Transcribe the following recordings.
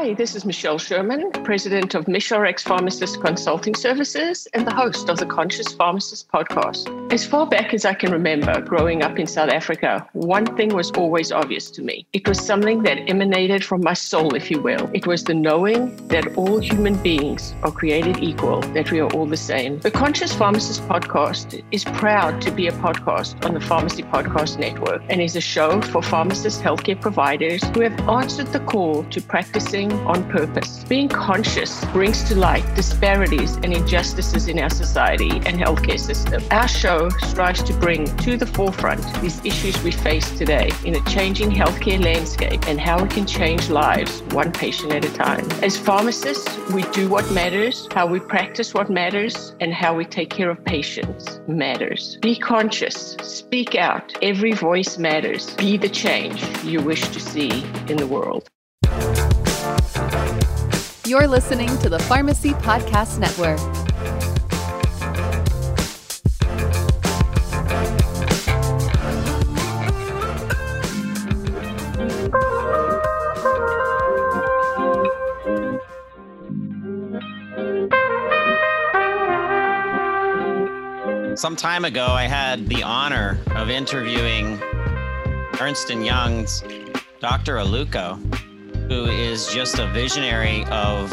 Hi, this is Michelle Sherman, President of MishRx Pharmacist Consulting Services and the host of the Conscious Pharmacist podcast. As far back as I can remember growing up in South Africa, one thing was always obvious to me. It was something that emanated from my soul, if you will. It was the knowing that all human beings are created equal, that we are all the same. The Conscious Pharmacist podcast is proud to be a podcast on the Pharmacy Podcast Network and is a show for pharmacist healthcare providers who have answered the call to practicing on purpose. Being conscious brings to light disparities and injustices in our society and healthcare system. Our show strives to bring to the forefront these issues we face today in a changing healthcare landscape and how we can change lives one patient at a time. As pharmacists, we do what matters, how we practice what matters, and how we take care of patients matters. Be conscious, speak out. Every voice matters. Be the change you wish to see in the world. You're listening to the Pharmacy Podcast Network. Some time ago, I had the honor of interviewing Ernst & Young's Dr. Aluko, who is just a visionary of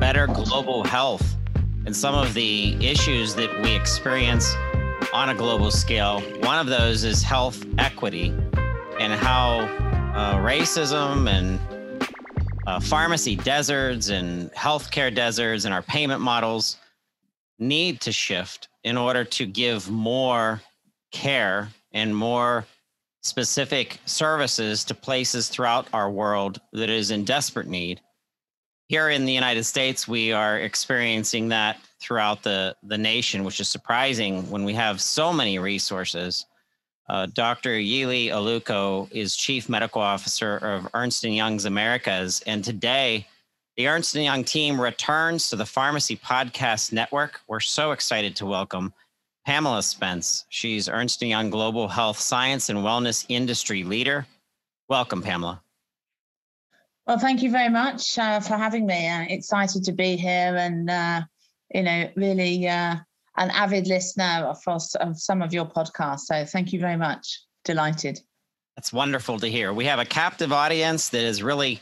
better global health and some of the issues that we experience on a global scale. One of those is health equity and how uh, racism and uh, pharmacy deserts and healthcare deserts and our payment models need to shift in order to give more care and more specific services to places throughout our world that is in desperate need. Here in the United States, we are experiencing that throughout the, the nation, which is surprising when we have so many resources. Uh, Dr. Yele Aluko is Chief Medical Officer of Ernst & Young's Americas, and today the Ernst & Young team returns to the Pharmacy Podcast Network. We're so excited to welcome Pamela Spence. She's Ernst & Young Global Health Science and Wellness Industry Leader. Welcome, Pamela. Well, thank you very much uh, for having me. Uh, excited to be here and, uh, you know, really uh, an avid listener of, of some of your podcasts. So thank you very much. Delighted. That's wonderful to hear. We have a captive audience that is really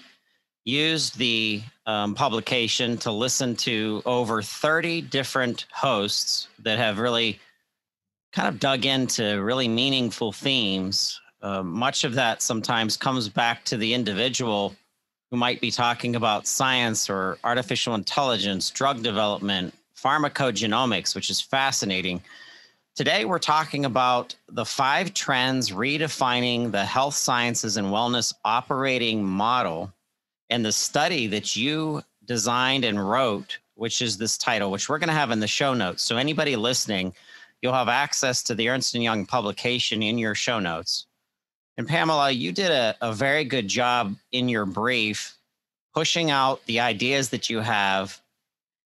used the um, publication to listen to over 30 different hosts that have really kind of dug into really meaningful themes. Uh, much of that sometimes comes back to the individual who might be talking about science or artificial intelligence, drug development, pharmacogenomics, which is fascinating. Today, we're talking about the five trends redefining the health sciences and wellness operating model and the study that you designed and wrote, which is this title, which we're going to have in the show notes. So, anybody listening, you'll have access to the Ernst & Young publication in your show notes. And Pamela, you did a, a very good job in your brief pushing out the ideas that you have,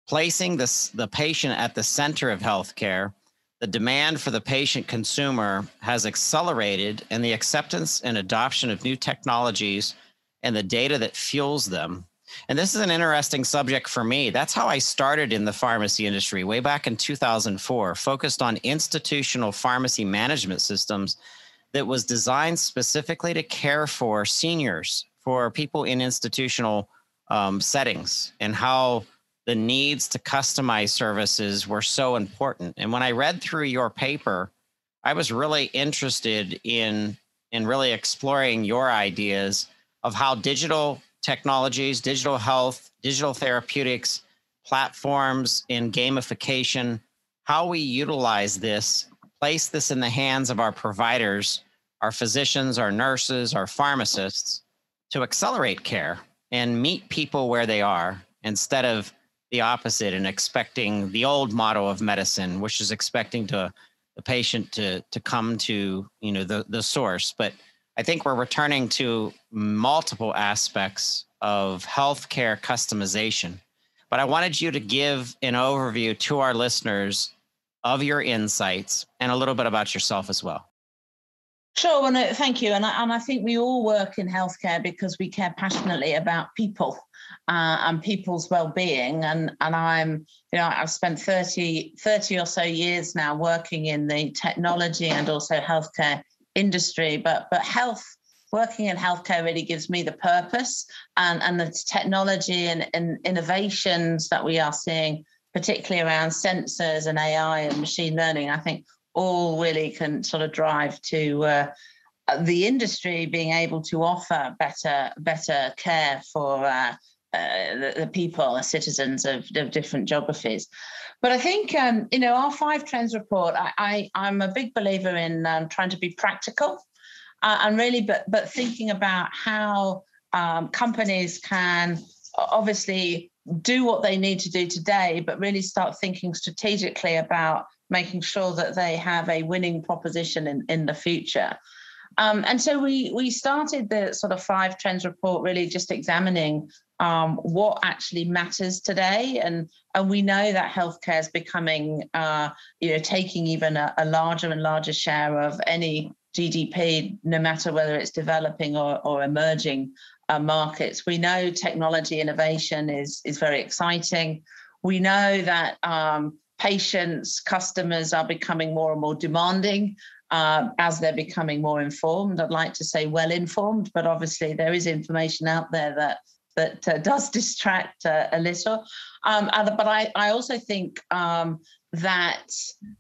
placing this, the patient at the center of healthcare. The demand for the patient consumer has accelerated, and the acceptance and adoption of new technologies and the data that fuels them and this is an interesting subject for me. That's how I started in the pharmacy industry way back in 2004, focused on institutional pharmacy management systems that was designed specifically to care for seniors, for people in institutional um, settings, and how the needs to customize services were so important. And when I read through your paper, I was really interested in in really exploring your ideas of how digital technologies, digital health, digital therapeutics, platforms, and gamification, how we utilize this, place this in the hands of our providers, our physicians, our nurses, our pharmacists to accelerate care and meet people where they are instead of the opposite and expecting the old model of medicine, which is expecting to the patient to to come to you know the the source. But I think we're returning to multiple aspects of healthcare customization. But I wanted you to give an overview to our listeners of your insights and a little bit about yourself as well. Sure, no, thank you. And I, and I think we all work in healthcare because we care passionately about people uh, and people's well-being. And, and I'm, you know, I've spent 30, 30 or so years now working in the technology and also healthcare industry, but, but health working in healthcare really gives me the purpose and, and the technology and, and innovations that we are seeing, particularly around sensors and AI and machine learning, I think all really can sort of drive to uh, the industry being able to offer better better care for uh, uh, the, the, people, the citizens of, of, different geographies. But I think um, you know our five trends report. I, I am a big believer in um, trying to be practical uh, and really, but but thinking about how um, companies can obviously do what they need to do today, but really start thinking strategically about making sure that they have a winning proposition in, in the future. Um, and so we we started the sort of five trends report really just examining um, what actually matters today, and and we know that healthcare is becoming uh, you know taking even a, a, larger and larger share of any GDP, no matter whether it's developing or, or emerging uh, markets. We know technology innovation is, is very exciting. We know that um, patients, customers are becoming more and more demanding uh, as they're becoming more informed. I'd like to say well informed, but obviously there is information out there that that uh, does distract uh, a little. Um, but I, I also think um, that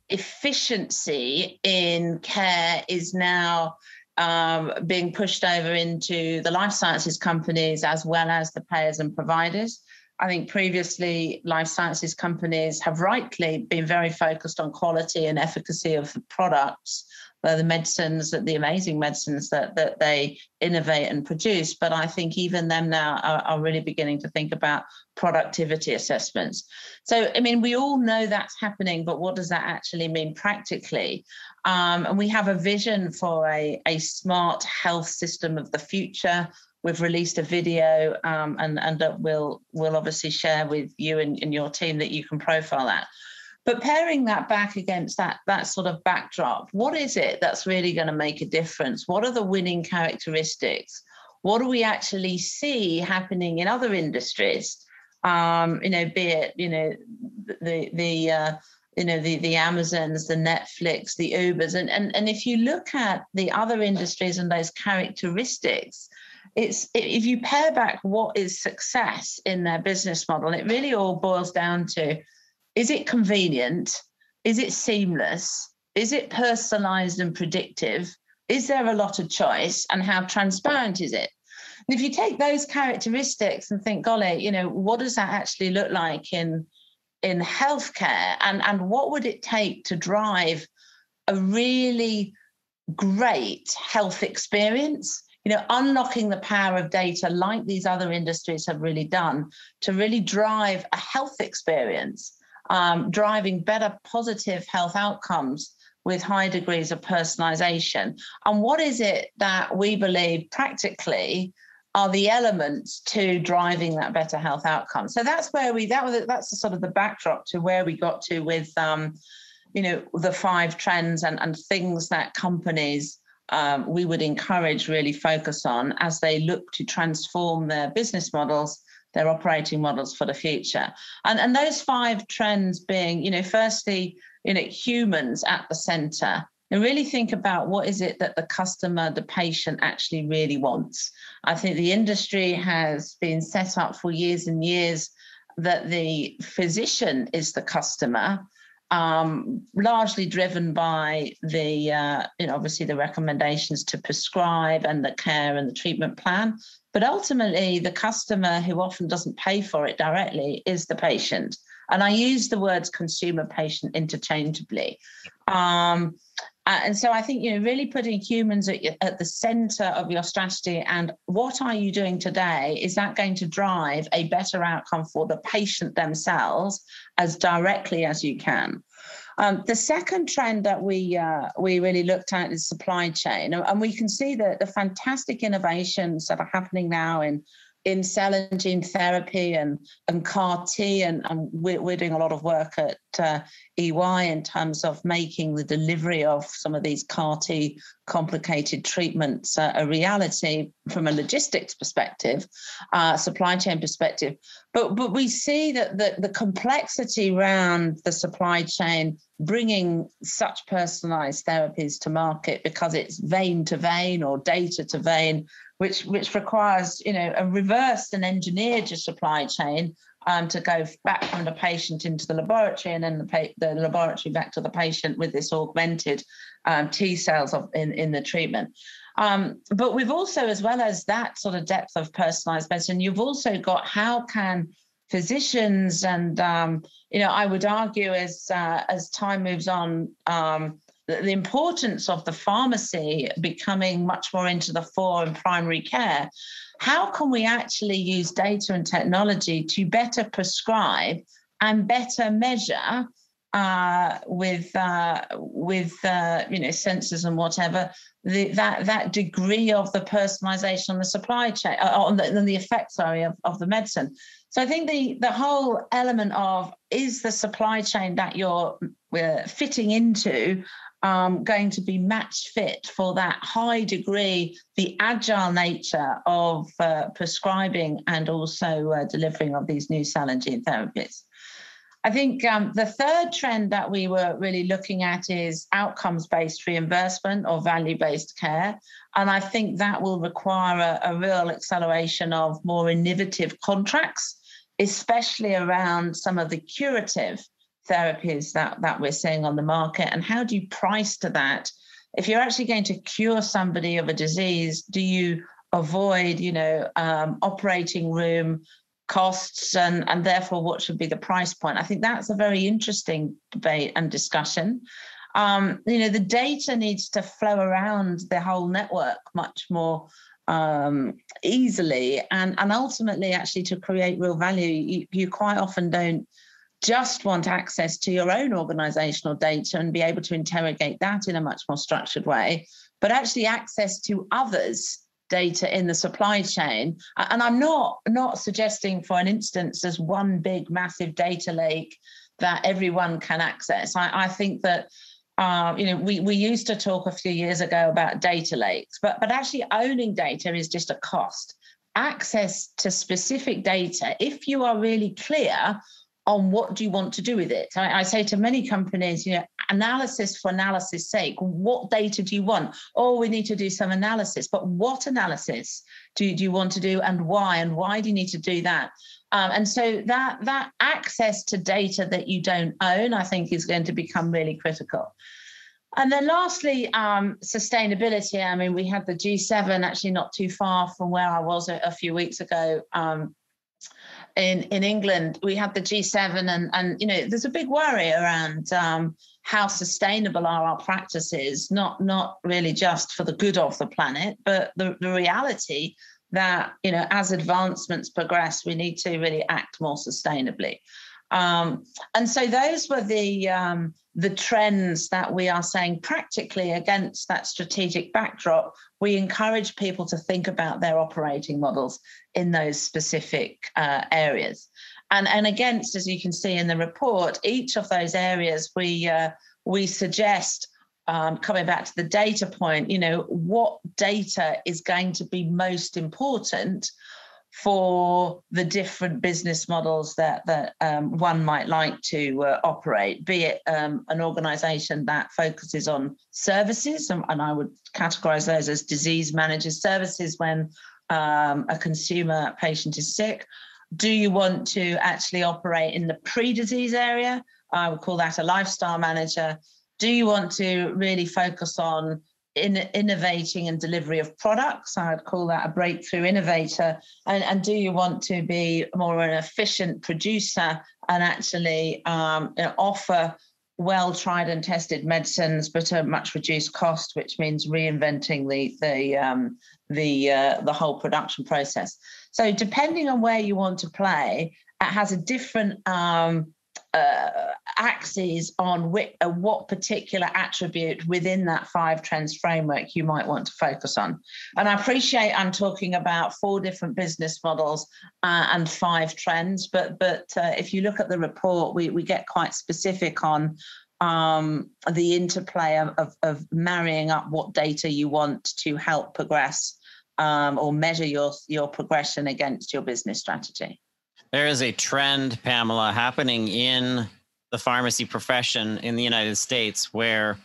efficiency in care is now um, being pushed over into the life sciences companies as well as the payers and providers. I think previously life sciences companies have rightly been very focused on quality and efficacy of the products the medicines, that the amazing medicines that, that they innovate and produce. But I think even them now are, are really beginning to think about productivity assessments. So, I mean, we all know that's happening, but what does that actually mean practically? Um, and we have a vision for a, a smart health system of the future. We've released a video um, and, and that we'll, we'll obviously share with you and, and your team that you can profile that. But pairing that back against that that sort of backdrop, what is it that's really going to make a difference? What are the winning characteristics? What do we actually see happening in other industries? Um, you know, be it you know the the uh, you know the the Amazons, the Netflix, the Ubers, and and and if you look at the other industries and those characteristics, it's if you pair back what is success in their business model, it really all boils down to is it convenient? Is it seamless? Is it personalized and predictive? Is there a lot of choice? And how transparent is it? And if you take those characteristics and think, golly, you know, what does that actually look like in in healthcare? And, and what would it take to drive a really great health experience? you know, unlocking the power of data like these other industries have really done to really drive a health experience um, driving better positive health outcomes with high degrees of personalization. And what is it that we believe practically are the elements to driving that better health outcome? So that's where we that was that's sort of the backdrop to where we got to with um, you know the five trends and, and things that companies um, we would encourage really focus on as they look to transform their business models their operating models for the future. And, and those five trends being, you know, firstly, you know, humans at the center and really think about what is it that the customer, the patient actually really wants. I think the industry has been set up for years and years that the physician is the customer um, largely driven by the, uh, you know, obviously the recommendations to prescribe and the care and the treatment plan. But ultimately, the customer who often doesn't pay for it directly is the patient. And I use the words consumer patient interchangeably. Um, uh, and so I think you know really putting humans at, at the center of your strategy and what are you doing today is that going to drive a better outcome for the patient themselves as directly as you can. Um, the second trend that we uh, we really looked at is supply chain, and we can see that the fantastic innovations that are happening now in in cell and gene therapy and, and CAR T, and, and we're, we're doing a lot of work at uh, EY in terms of making the delivery of some of these CAR T complicated treatments uh, a reality from a logistics perspective, uh, supply chain perspective. But but we see that the, the complexity around the supply chain bringing such personalized therapies to market because it's vein to vein or data to vein, which which requires you know a reversed and engineered supply chain um, to go back from the patient into the laboratory and then the, pa- the laboratory back to the patient with this augmented um, T cells of, in, in the treatment. Um, but we've also, as well as that sort of depth of personalized medicine, you've also got how can physicians and um, you know I would argue as uh, as time moves on um, the, the importance of the pharmacy becoming much more into the fore in primary care how can we actually use data and technology to better prescribe and better measure uh, with uh, with uh, you know sensors and whatever the, that that degree of the personalization on the supply chain uh, on the, on the effect sorry of, of the medicine? So i think the the whole element of is the supply chain that you're uh, fitting into um, going to be match fit for that high degree, the agile nature of uh, prescribing and also uh, delivering of these new cell and gene therapies. I think um, the third trend that we were really looking at is outcomes based reimbursement or value based care. And I think that will require a, a real acceleration of more innovative contracts, especially around some of the curative therapies that, that we're seeing on the market and how do you price to that? If you're actually going to cure somebody of a disease do you avoid you know um, operating room costs and and therefore what should be the price point? I think that's a very interesting debate and discussion. Um, you know the data needs to flow around the whole network much more um, easily and and ultimately actually to create real value. You, you quite often don't just want access to your own organizational data and be able to interrogate that in a much more structured way, but actually access to others' data in the supply chain. And I'm not not suggesting for an instance there's one big massive data lake that everyone can access. I, I think that uh, you know, we, we used to talk a few years ago about data lakes, but but actually owning data is just a cost. Access to specific data, if you are really clear on what do you want to do with it. I, I, say to many companies, you know, analysis for analysis sake. What data do you want? Oh, we need to do some analysis, but what analysis do, do you want to do and why? And why do you need to do that? Um, and so that that access to data that you don't own, I think, is going to become really critical. And then lastly, um, sustainability. I mean, we had the G7 actually not too far from where I was a, a few weeks ago. Um, in in England, we had the G7, and and you know, there's a big worry around um, how sustainable are our practices, not not really just for the good of the planet, but the, the reality that you know, as advancements progress, we need to really act more sustainably. Um, and so those were the um, the trends that we are saying practically against that strategic backdrop. We encourage people to think about their operating models in those specific uh, areas. And, and against, as you can see in the report, each of those areas we uh, we suggest um, coming back to the data point, you know, what data is going to be most important for the different business models that that um, one might like to uh, operate, be it um, an organisation that focuses on services, and, and, I would categorise those as disease managers services when um, a consumer patient is sick. Do you want to actually operate in the pre-disease area? I would call that a lifestyle manager. Do you want to really focus on in innovating and delivery of products. I'd call that a breakthrough innovator. And, and do you want to be more an efficient producer and actually um, offer well tried and tested medicines, but at much reduced cost, which means reinventing the the um, the uh, the whole production process. So depending on where you want to play, it has a different um, uh, axes on uh, what particular attribute within that five trends framework you might want to focus on. And I appreciate I'm talking about four different business models uh, and five trends, but but uh, if you look at the report, we, we get quite specific on um, the interplay of, of, of, marrying up what data you want to help progress um, or measure your, your progression against your business strategy. There is a trend, Pamela, happening in the pharmacy profession in the United States where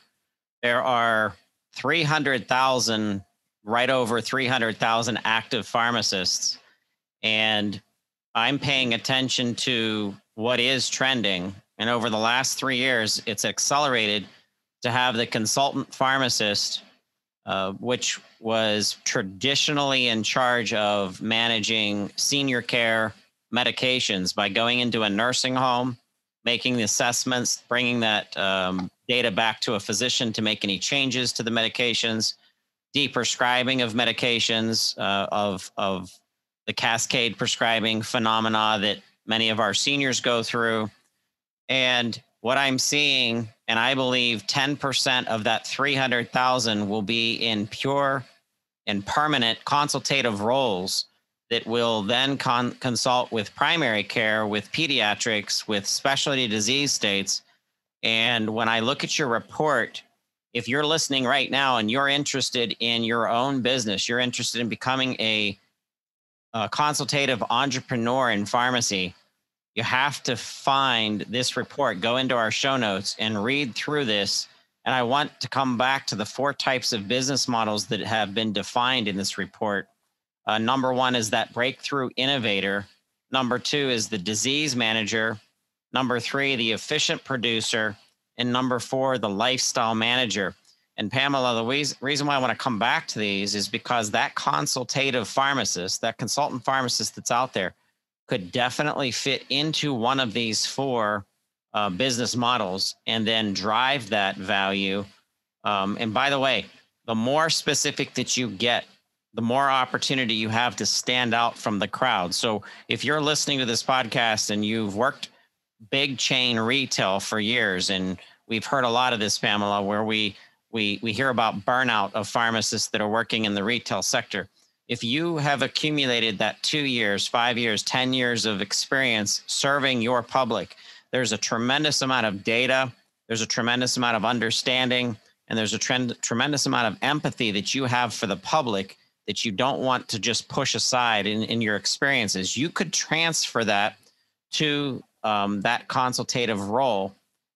there are 300,000, right over 300,000 active pharmacists. And I'm paying attention to what is trending. And over the last three years, it's accelerated to have the consultant pharmacist, uh, which was traditionally in charge of managing senior care medications by going into a nursing home, making the assessments, bringing that um, data back to a physician to make any changes to the medications, deprescribing of medications, uh, of of the cascade prescribing phenomena that many of our seniors go through, and what I'm seeing, and I believe 10% of that 300,000 will be in pure and permanent consultative roles that will then con- consult with primary care, with pediatrics, with specialty disease states. And when I look at your report, if you're listening right now and you're interested in your own business, you're interested in becoming a, a consultative entrepreneur in pharmacy, you have to find this report, go into our show notes and read through this. And I want to come back to the four types of business models that have been defined in this report uh, number one is that breakthrough innovator. Number two is the disease manager. Number three, the efficient producer. And number four, the lifestyle manager. And Pamela, the reason why I want to come back to these is because that consultative pharmacist, that consultant pharmacist that's out there, could definitely fit into one of these four uh, business models and then drive that value. Um, and by the way, the more specific that you get the more opportunity you have to stand out from the crowd. So if you're listening to this podcast and you've worked big chain retail for years, and we've heard a lot of this, Pamela, where we we we hear about burnout of pharmacists that are working in the retail sector. If you have accumulated that two years, five years, 10 years of experience serving your public, there's a tremendous amount of data, there's a tremendous amount of understanding, and there's a trend, tremendous amount of empathy that you have for the public that you don't want to just push aside in, in your experiences, you could transfer that to um, that consultative role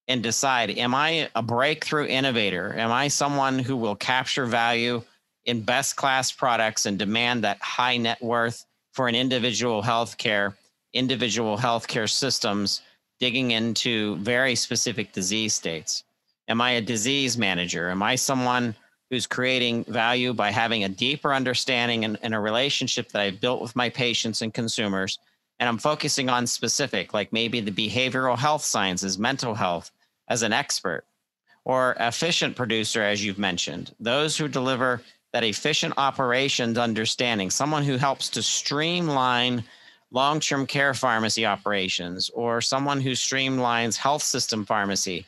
and decide am I a breakthrough innovator? Am I someone who will capture value in best class products and demand that high net worth for an individual healthcare, individual healthcare systems digging into very specific disease states? Am I a disease manager? Am I someone who's creating value by having a deeper understanding and, and, a relationship that I've built with my patients and consumers. And I'm focusing on specific, like maybe the behavioral health sciences, mental health as an expert, or efficient producer, as you've mentioned, those who deliver that efficient operations understanding, someone who helps to streamline long term care pharmacy operations, or someone who streamlines health system pharmacy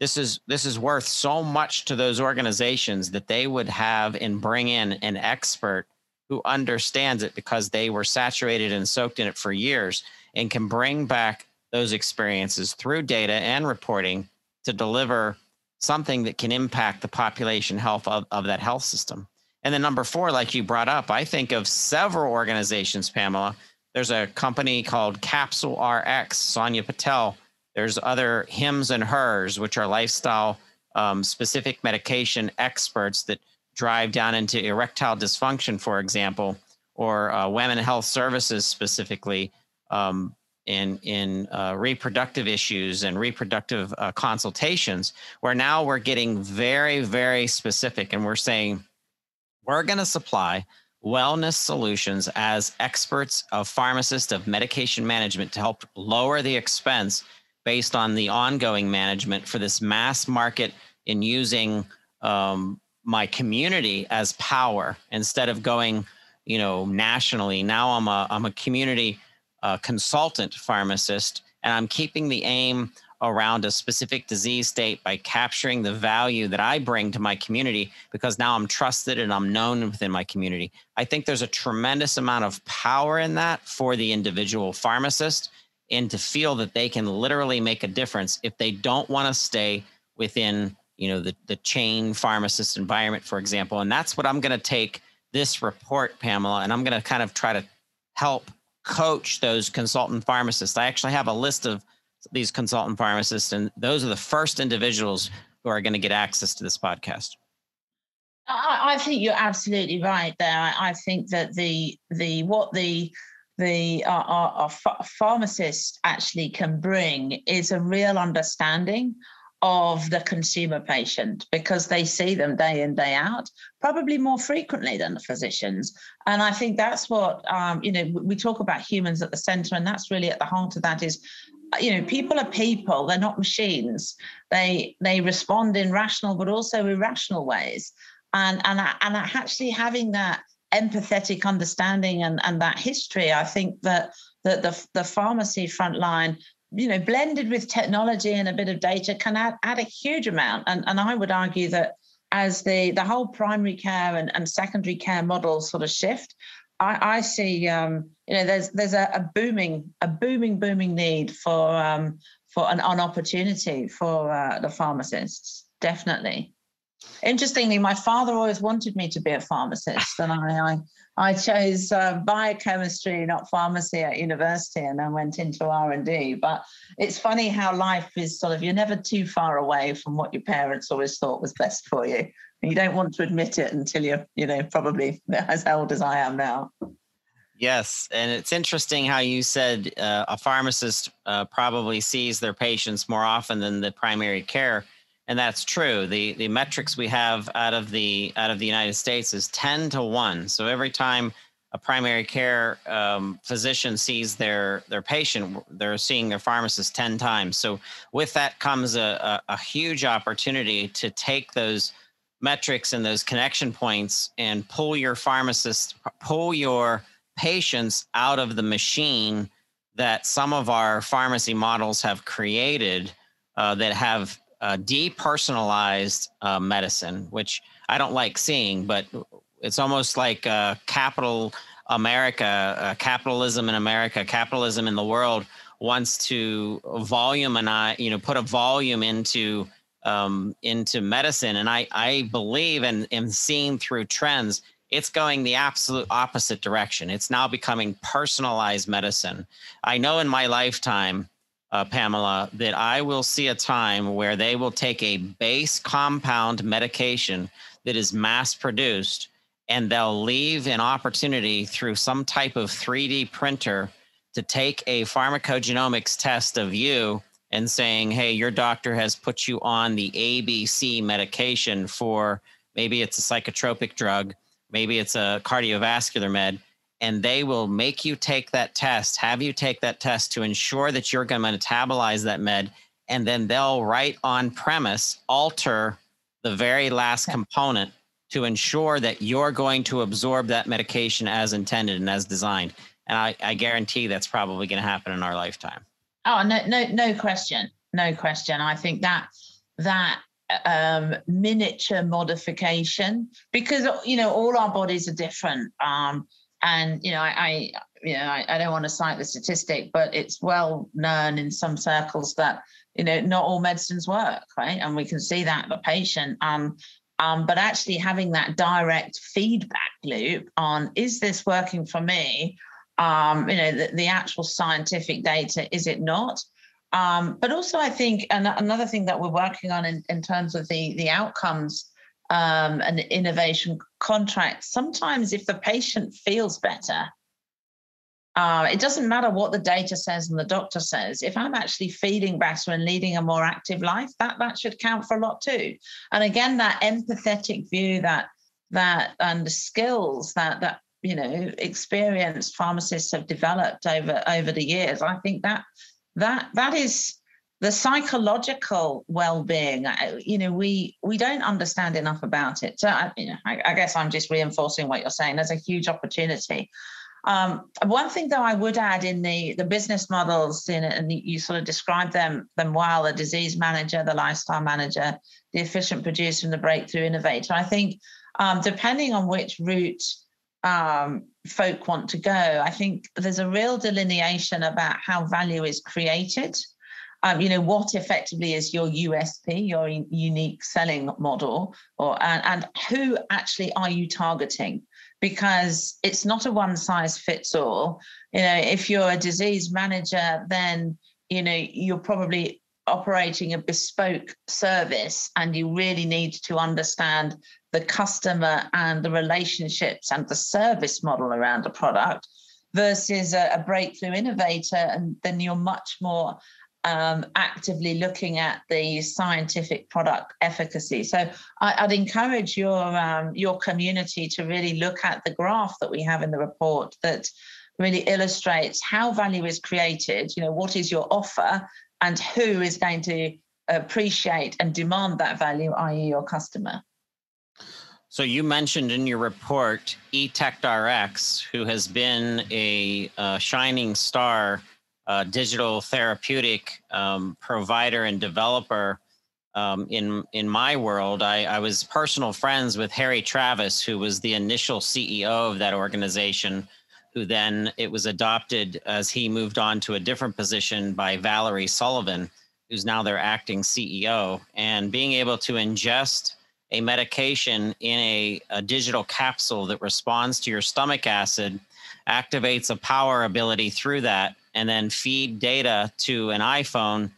this is this is worth so much to those organizations that they would have and bring in an expert who understands it because they were saturated and soaked in it for years and can bring back those experiences through data and reporting to deliver something that can impact the population health of, of that health system. And then number four, like you brought up, I think of several organizations, Pamela. There's a company called Capsule RX, Sonia Patel there's other hims and hers, which are lifestyle um, specific medication experts that drive down into erectile dysfunction, for example, or uh, women health services specifically um, in in uh, reproductive issues and reproductive uh, consultations. Where now we're getting very very specific, and we're saying we're going to supply wellness solutions as experts of pharmacists of medication management to help lower the expense based on the ongoing management for this mass market in using um, my community as power instead of going you know nationally. Now i'm a i'm a community uh, consultant pharmacist and i'm keeping the aim around a specific disease state by capturing the value that i bring to my community because now i'm trusted and i'm known within my community. I think there's a tremendous amount of power in that for the individual pharmacist and to feel that they can literally make a difference if they don't want to stay within you know the the chain pharmacist environment, for example. And that's what I'm going to take this report, Pamela, and I'm going to kind of try to help coach those consultant pharmacists. I actually have a list of these consultant pharmacists, and those are the first individuals who are going to get access to this podcast. I, I think you're absolutely right there. I, I, think that the the what the the our, our, our pharmacist actually can bring is a real understanding of the consumer patient because they see them day in day out probably more frequently than the physicians. And i think that's what um, you know we talk about humans at the center and that's really at the heart of that is you know people are people they're not machines. They they respond in rational but also irrational ways. And and and actually having that empathetic understanding and and that history i think that that the the pharmacy front line you know blended with technology and a bit of data can add, add a huge amount and and i would argue that as the the whole primary care and, and secondary care models sort of shift I, I see, um, you know, there's there's a, a, booming a booming booming need for um, for an, an opportunity for uh, the pharmacists. Definitely. Interestingly, my father always wanted me to be a pharmacist, and I I, I chose uh, biochemistry, not pharmacy, at university, and then went into R and D. But it's funny how life is sort of you're never too far away from what your parents always thought was best for you you don't want to admit it until you're, you know, probably as old as I am now. Yes, and it's interesting how you said uh, a pharmacist uh, probably sees their patients more often than the primary care, and that's true. the The metrics we have out of the out of the United States is ten to one. So every time a primary care um, physician sees their their patient, they're seeing their pharmacist ten times. So with that comes a, a, a huge opportunity to take those metrics and those connection points and pull your pharmacist, pull your patients out of the machine that some of our pharmacy models have created uh, that have uh, depersonalized uh, medicine, which I don't like seeing, but it's almost like uh, capital America, uh, capitalism in America, capitalism in the world wants to volume and I, you know, put a volume into um, into medicine. And I, I believe and am seeing through trends, it's going the absolute opposite direction. It's now becoming personalized medicine. I know in my lifetime, uh, Pamela, that I will see a time where they will take a base compound medication that is mass produced and they'll leave an opportunity through some type of 3D printer to take a pharmacogenomics test of you and saying, hey, your doctor has put you on the ABC medication for maybe it's a psychotropic drug, maybe it's a cardiovascular med, and they will make you take that test, have you take that test to ensure that you're going to metabolize that med, and then they'll right on premise alter the very last component to ensure that you're going to absorb that medication as intended and as designed. And I, I guarantee that's probably going to happen in our lifetime. Oh no, no, no question, no question. I think that that um, miniature modification because you know all our bodies are different. Um, and you know, I, I you know, I, I, don't want to cite the statistic, but it's well known in some circles that you know not all medicines work, right? And we can see that the patient. Um, um, but actually having that direct feedback loop on is this working for me um, you know, the, the, actual scientific data, is it not? Um, but also, I think an, another thing that we're working on in, in terms of the, the outcomes um, and innovation contract, sometimes if the patient feels better, uh, it doesn't matter what the data says and the doctor says. If I'm actually feeling better and leading a more active life, that that should count for a lot too. And again, that empathetic view that that and the skills that that you know experienced pharmacists have developed over over the years i think that that that is the psychological well-being you know we we don't understand enough about it so I, you know, I, I guess i'm just reinforcing what you're saying there's a huge opportunity um, one thing though I would add in the the business models in it, and you sort of described them them well, the disease manager, the lifestyle manager, the efficient producer, and the breakthrough innovator. I think um, depending on which route um, folk want to go. I think there's a real delineation about how value is created. Um, you know, what effectively is your USP, your unique selling model, or and, and who actually are you targeting? Because it's not a one size fits all. You know, if you're a disease manager, then you know you're probably operating a bespoke service and you really need to understand the customer and the relationships and the service model around a product versus a, a breakthrough innovator and then you're much more um, actively looking at the scientific product efficacy. So I, would encourage your um, your community to really look at the graph that we have in the report that really illustrates how value is created. You know, what is your offer, and who is going to appreciate and demand that value, i.e., your customer. So you mentioned in your report etectRx, who has been a, a shining star uh, digital therapeutic um, provider and developer um, in in my world. I, I was personal friends with Harry Travis, who was the initial CEO of that organization who then it was adopted as he moved on to a different position by Valerie Sullivan, who's now their acting CEO. And being able to ingest a medication in a, a digital capsule that responds to your stomach acid activates a power ability through that and then feed data to an iphone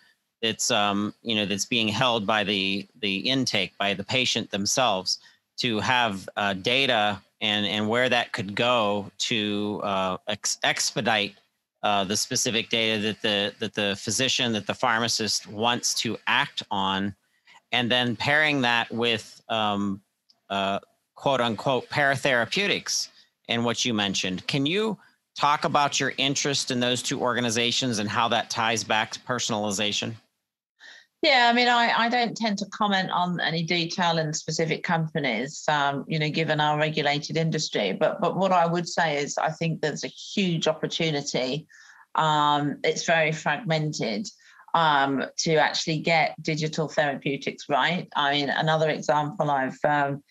that's um, you know that's being held by the the intake by the patient themselves to have uh, data and and where that could go to uh, ex- expedite uh, the specific data that the that the physician that the pharmacist wants to act on, and then pairing that with um, uh, quote unquote Pear Therapeutics and what you mentioned. Can you talk about your interest in those two organizations and how that ties back to personalization? Yeah, I mean, I, I don't tend to comment on any detail in specific companies, um, you know, given our regulated industry. But but what I would say is, I think there's a huge opportunity. Um, it's very fragmented um, to actually get digital therapeutics right. I mean, another example I've um,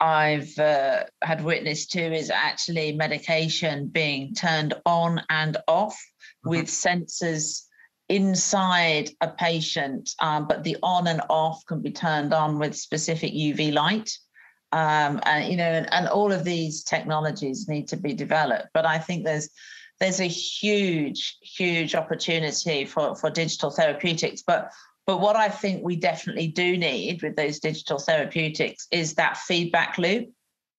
I've uh, had witness to is actually medication being turned on and off mm-hmm. with sensors inside a patient, um, but the on and off can be turned on with specific UV light. Um, and you know, and, and all of these technologies need to be developed. But I think there's there's a huge, huge opportunity for for digital therapeutics. But but what I think we definitely do need with those digital therapeutics is that feedback loop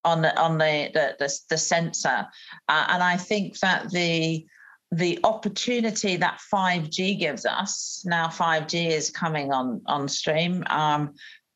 on the on the the, the, the sensor, uh, and I think that the the opportunity that 5G gives us now 5G is coming on on stream um,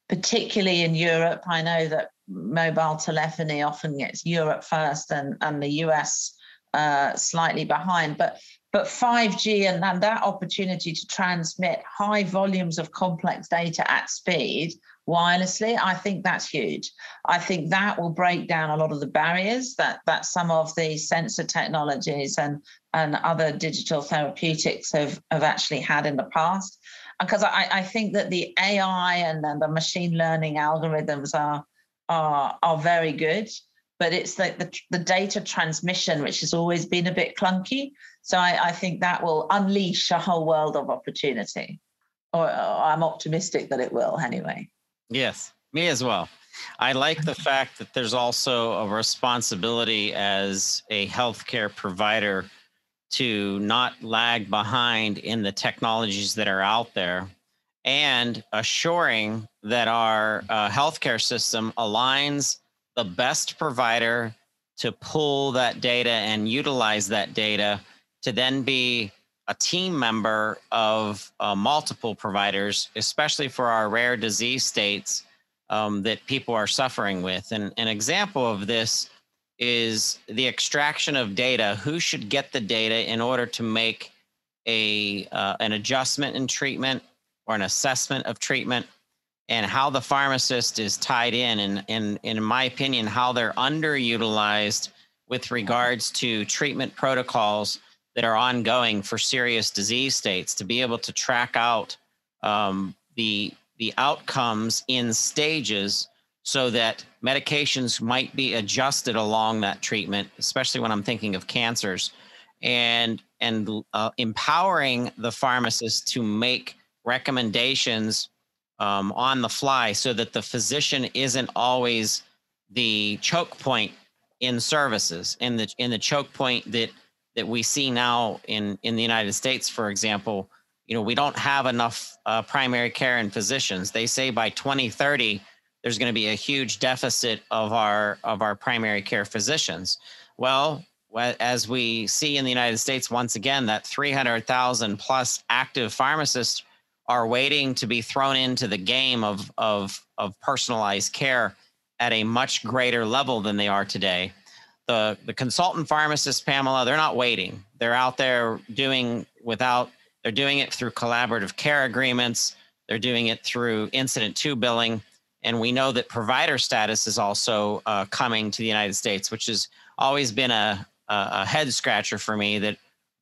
particularly in Europe. I know that mobile telephony often gets Europe first and and the US uh, slightly behind but but 5G and, and that opportunity to transmit high volumes of complex data at speed wirelessly, I think that's huge. I think that will break down a lot of the barriers that that some of the sensor technologies and and other digital therapeutics have, have actually had in the past. Because I, I think that the AI and, and the machine learning algorithms are are are very good, but it's like the, the data transmission, which has always been a bit clunky. So I, I think that will unleash a whole world of opportunity. Or, or I'm optimistic that it will anyway. Yes, me as well. I like the fact that there's also a responsibility as a healthcare provider to not lag behind in the technologies that are out there and assuring that our uh, healthcare system aligns the best provider to pull that data and utilize that data to then be a team member of uh, multiple providers, especially for our rare disease states um, that people are suffering with. And an example of this is the extraction of data. Who should get the data in order to make a uh, an adjustment in treatment or an assessment of treatment, and how the pharmacist is tied in, and, and, and in my opinion, how they're underutilized with regards to treatment protocols that are ongoing for serious disease states to be able to track out um, the the outcomes in stages so that medications might be adjusted along that treatment especially when i'm thinking of cancers and and uh, empowering the pharmacist to make recommendations um, on the fly so that the physician isn't always the choke point in services in the in the choke point that that we see now in in the United States for example you know we don't have enough uh, primary care and physicians they say by 2030 there's going to be a huge deficit of our of our primary care physicians well as we see in the United States once again that 300,000 plus active pharmacists are waiting to be thrown into the game of of of personalized care at a much greater level than they are today. The the consultant pharmacists, Pamela, they're not waiting. They're out there doing without they're doing it through collaborative care agreements. They're doing it through incident to billing. And we know that provider status is also uh, coming to the United States, which has always been a, a, a head scratcher for me that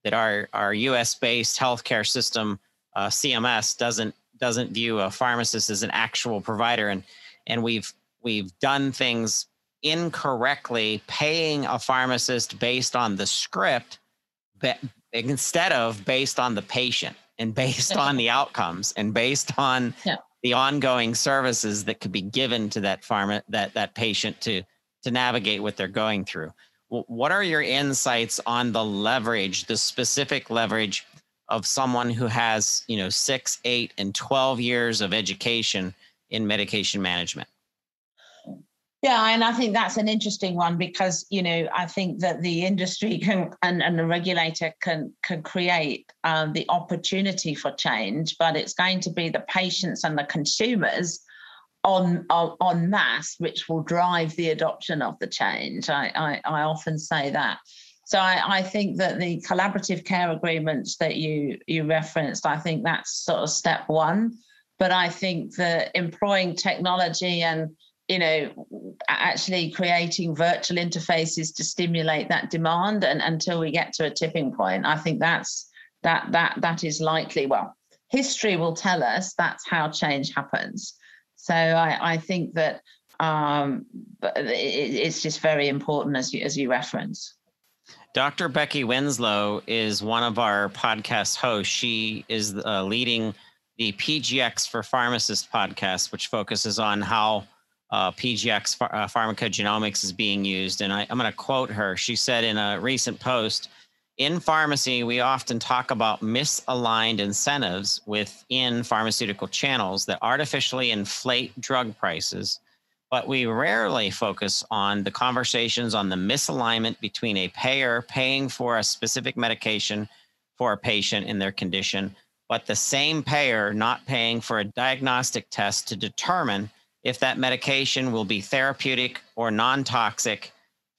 that our, our US based healthcare system, uh, CMS, doesn't doesn't view a pharmacist as an actual provider. And and we've we've done things incorrectly, paying a pharmacist based on the script instead of based on the patient and based on the outcomes and based on yeah. the ongoing services that could be given to that pharma that that patient to to navigate what they're going through. What are your insights on the leverage, the specific leverage of someone who has, you know, six, eight, and 12 years of education in medication management? Yeah, and I think that's an interesting one because you know I think that the industry can and, and the regulator can can create um, the opportunity for change, but it's going to be the patients and the consumers on on, mass which will drive the adoption of the change. I I, I often say that. So I, I think that the collaborative care agreements that you you referenced, I think that's sort of step one. But I think that employing technology and you know, actually creating virtual interfaces to stimulate that demand and until we get to a tipping point. I think that's that that that is likely. Well, history will tell us that's how change happens. So I, I think that um, it, it's just very important as you as you reference. Dr. Becky Winslow is one of our podcast hosts. She is uh, leading the PGX for Pharmacists podcast, which focuses on how uh, PGX ph- uh, pharmacogenomics is being used. And I, I'm going to quote her. She said in a recent post In pharmacy, we often talk about misaligned incentives within pharmaceutical channels that artificially inflate drug prices, but we rarely focus on the conversations on the misalignment between a payer paying for a specific medication for a patient in their condition, but the same payer not paying for a diagnostic test to determine if that medication will be therapeutic or non toxic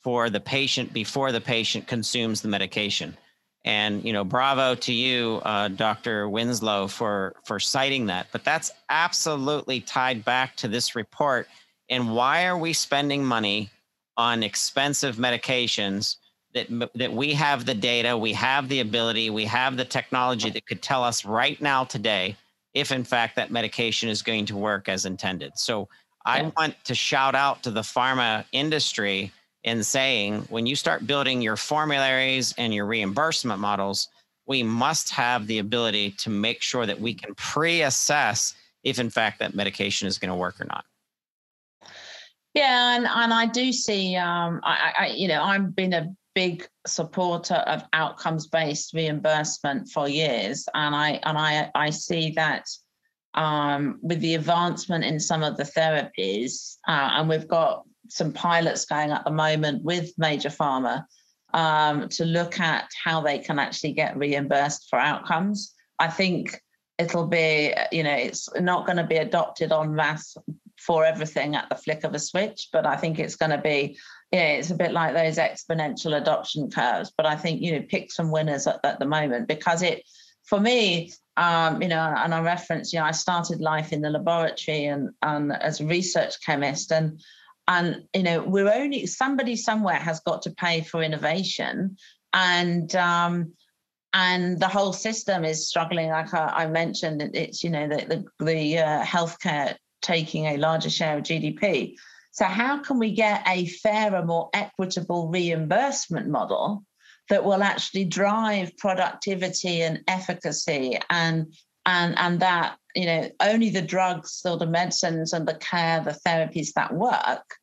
for the patient before the patient consumes the medication. And you know, bravo to you, uh, Dr. Winslow, for for citing that. But that's absolutely tied back to this report. And why are we spending money on expensive medications that that we have the data, we have the ability, we have the technology that could tell us right now today if in fact that medication is going to work as intended. So I want to shout out to the pharma industry in saying when you start building your formularies and your reimbursement models, we must have the ability to make sure that we can pre assess if in fact that medication is going to work or not. Yeah, and, and I do see, um, I, I, you know, I've been a big supporter of outcomes based reimbursement for years. And i and i i see that um, with the advancement in some of the therapies uh, and we've got some pilots going at the moment with major pharma um, to look at how they can actually get reimbursed for outcomes. I think it'll be you know it's not going to be adopted on mass for everything at the flick of a switch but i think it's going to be yeah, it's a bit like those exponential adoption curves. But I think you know, pick some winners at, at the moment because it, for me, um, you know, and I reference, you know, I started life in the laboratory and and as a research chemist, and and you know, we're only somebody somewhere has got to pay for innovation, and um, and the whole system is struggling. Like I, mentioned, it's you know the the, the uh, healthcare taking a larger share of GDP. So, how can we get a fairer, more equitable reimbursement model that will actually drive productivity and efficacy and and and that you know only the drugs or the medicines and the care, the therapies that work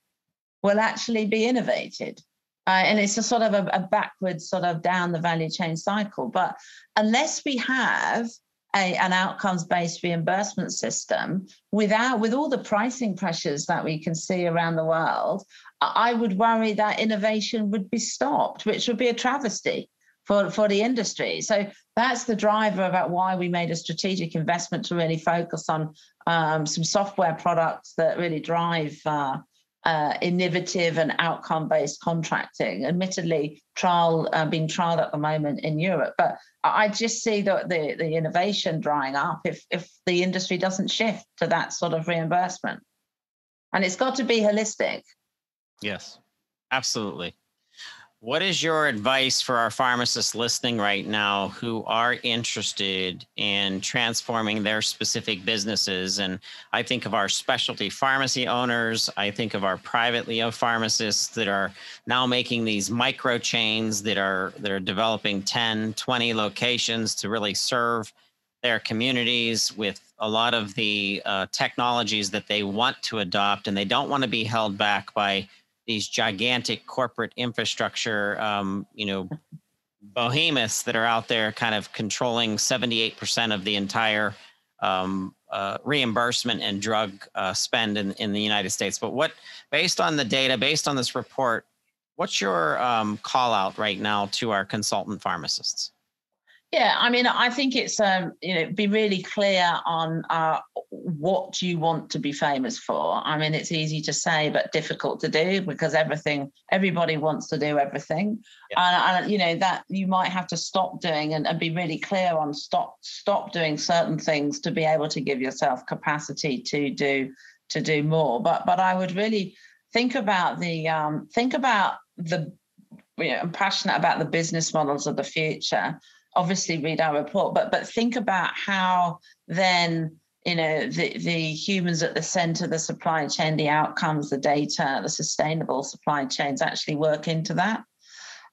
will actually be innovated. Uh, and it's a sort of a, a backwards sort of down the value chain cycle. But unless we have a, an outcomes-based reimbursement system without with all the pricing pressures that we can see around the world, I would worry that innovation would be stopped, which would be a travesty for, for the industry. So that's the driver about why we made a strategic investment to really focus on um, some software products that really drive uh, uh, innovative and outcome-based contracting. Admittedly, trial uh, being trialed at the moment in Europe, but I just see the, the, the innovation drying up if if the industry doesn't shift to that sort of reimbursement, and it's got to be holistic. Yes, absolutely. What is your advice for our pharmacists listening right now who are interested in transforming their specific businesses? And I think of our specialty pharmacy owners, I think of our privately owned pharmacists that are now making these micro chains that are that are developing 10, 20 locations to really serve their communities with a lot of the uh, technologies that they want to adopt and they don't want to be held back by these gigantic corporate infrastructure, um, you know, behemoths that are out there kind of controlling 78% of the entire um, uh, reimbursement and drug uh, spend in, in the United States. But what, based on the data, based on this report, what's your um, call out right now to our consultant pharmacists? Yeah, I mean, I think it's um, you know, be really clear on uh, what you want to be famous for. I mean, it's easy to say, but difficult to do because everything, everybody wants to do everything, yeah. and, and, you know that you might have to stop doing and, and be really clear on stop stop doing certain things to be able to give yourself capacity to do to do more. But but I would really think about the um, think about the you know, I'm passionate about the business models of the future obviously read our report, but but think about how then you know the the humans at the center, the supply chain, the outcomes, the data, the sustainable supply chains actually work into that,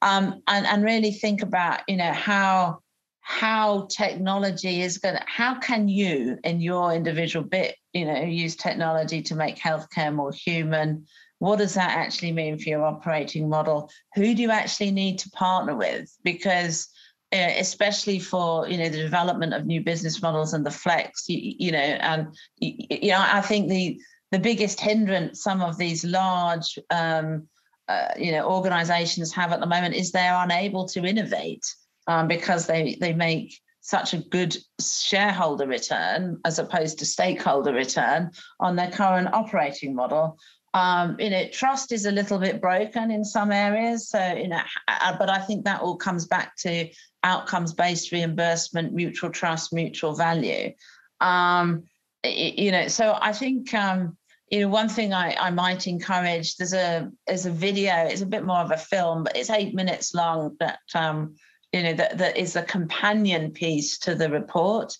um, and and really think about you know how how technology is going to how can you in your individual bit you know use technology to make healthcare more human? What does that actually mean for your operating model? Who do you actually need to partner with? Because especially for you know the development of new business models and the flex you, you know and you know i think the the biggest hindrance some of these large um, uh, you know organizations have at the moment is they're unable to innovate um, because they they make such a good shareholder return as opposed to stakeholder return on their current operating model um, you know, trust is a little bit broken in some areas. So, you know, but I think that all comes back to outcomes based reimbursement, mutual trust, mutual value. Um, you know, so I think um, you know one thing I, I might encourage. There's a there's a video. It's a bit more of a film, but it's eight minutes long. That um, you know that that is a companion piece to the report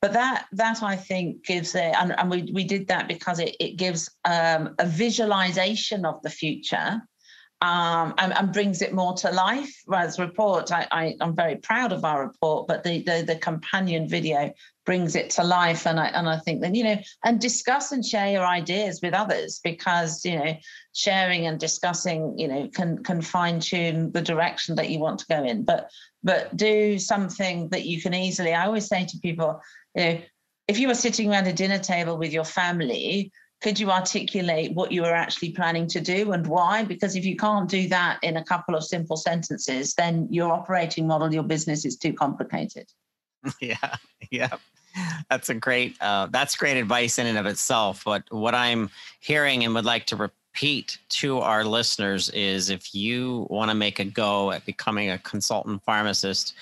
but that that I think gives a and, and we, we did that because it, it gives um, a visualization of the future um, and, and, brings it more to life. Whereas report, I, am very proud of our report, but the, the, the companion video brings it to life. And I and I think that you know, and discuss and share your ideas with others because you know, sharing and discussing, you know, can can fine tune the direction that you want to go in. But but do something that you can easily. I always say to people, you know, if you were sitting around a dinner table with your family could you articulate what you are actually planning to do and why? Because if you can't do that in a couple of simple sentences, then your operating model, your business is too complicated. Yeah, yeah. That's a great uh, that's great advice in and of itself. But what I'm hearing and would like to repeat to our listeners is if you want to make a go at becoming a consultant pharmacist,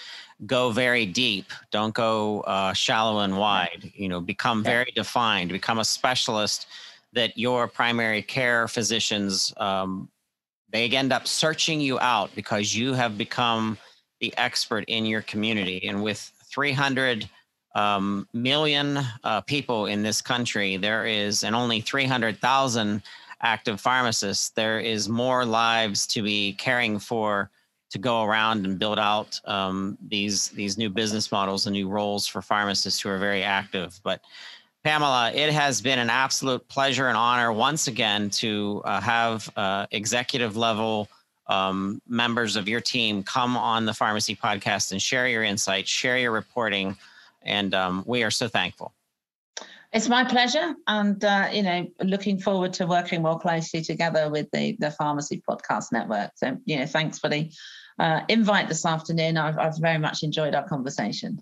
go very deep. Don't go uh, shallow and wide. You know, become very defined. Become a specialist that your primary care physicians um, they end up searching you out because you have become the expert in your community and with 300 um, million uh, people in this country there is and only 300000 active pharmacists there is more lives to be caring for to go around and build out um, these these new business models and new roles for pharmacists who are very active. But Pamela, it has been an absolute pleasure and honor once again to uh, have uh, executive level um, members of your team come on the Pharmacy Podcast and share your insights, share your reporting, and um, we are so thankful. It's my pleasure, and uh, you know, looking forward to working more closely together with the the Pharmacy Podcast Network. So, you know, thanks for the uh, invite this afternoon. I've, I've very much enjoyed our conversation.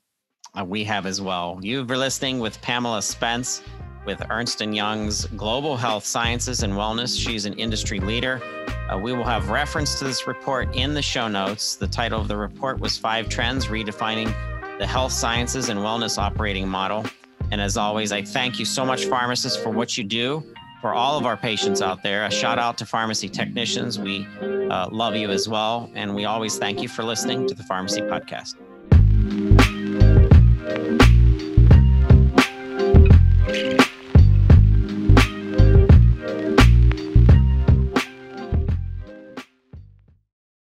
Uh, we have as well. You've been listening with Pamela Spence with Ernst & Young's Global Health Sciences and Wellness. She's an industry leader. Uh, we will have reference to this report in the show notes. The title of the report was Five Trends Redefining the Health Sciences and Wellness Operating Model. And as always, I thank you so much, pharmacists, for what you do for all of our patients out there. A shout out to pharmacy technicians. We uh, love you as well. And we always thank you for listening to the Pharmacy Podcast. Música